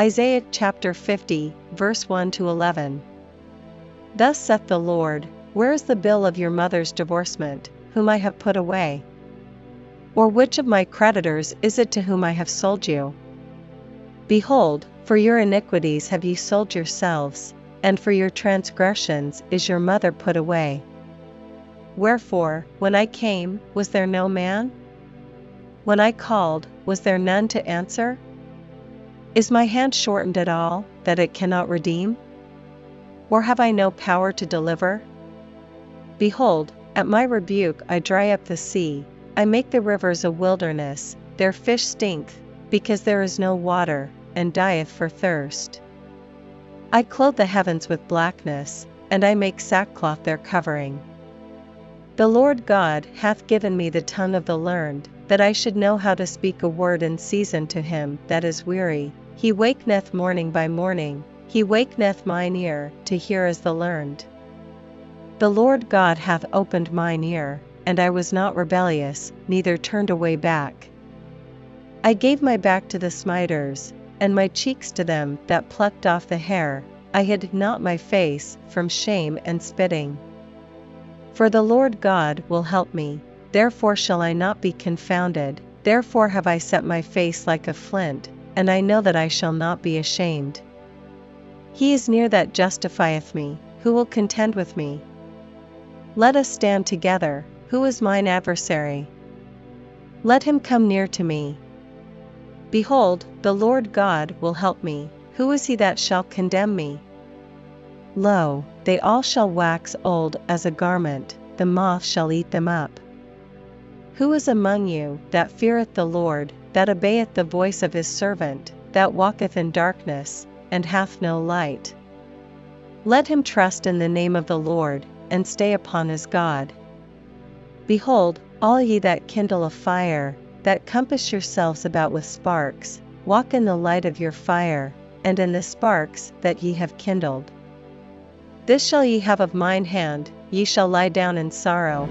Isaiah chapter 50, verse 1 to 11. Thus saith the Lord, Where is the bill of your mother's divorcement, whom I have put away? Or which of my creditors is it to whom I have sold you? Behold, for your iniquities have ye sold yourselves, and for your transgressions is your mother put away. Wherefore, when I came, was there no man? When I called, was there none to answer? Is my hand shortened at all, that it cannot redeem? Or have I no power to deliver? Behold, at my rebuke I dry up the sea, I make the rivers a wilderness, their fish stink, because there is no water, and dieth for thirst. I clothe the heavens with blackness, and I make sackcloth their covering. The Lord God hath given me the tongue of the learned, that I should know how to speak a word in season to him that is weary. He wakeneth morning by morning, he wakeneth mine ear to hear as the learned. The Lord God hath opened mine ear, and I was not rebellious, neither turned away back. I gave my back to the smiters, and my cheeks to them that plucked off the hair, I hid not my face from shame and spitting. For the Lord God will help me, therefore shall I not be confounded, therefore have I set my face like a flint, and I know that I shall not be ashamed. He is near that justifieth me, who will contend with me? Let us stand together, who is mine adversary? Let him come near to me. Behold, the Lord God will help me, who is he that shall condemn me? Lo, they all shall wax old as a garment, the moth shall eat them up. Who is among you that feareth the Lord, that obeyeth the voice of his servant, that walketh in darkness, and hath no light? Let him trust in the name of the Lord, and stay upon his God. Behold, all ye that kindle a fire, that compass yourselves about with sparks, walk in the light of your fire, and in the sparks that ye have kindled. This shall ye have of mine hand, ye shall lie down in sorrow,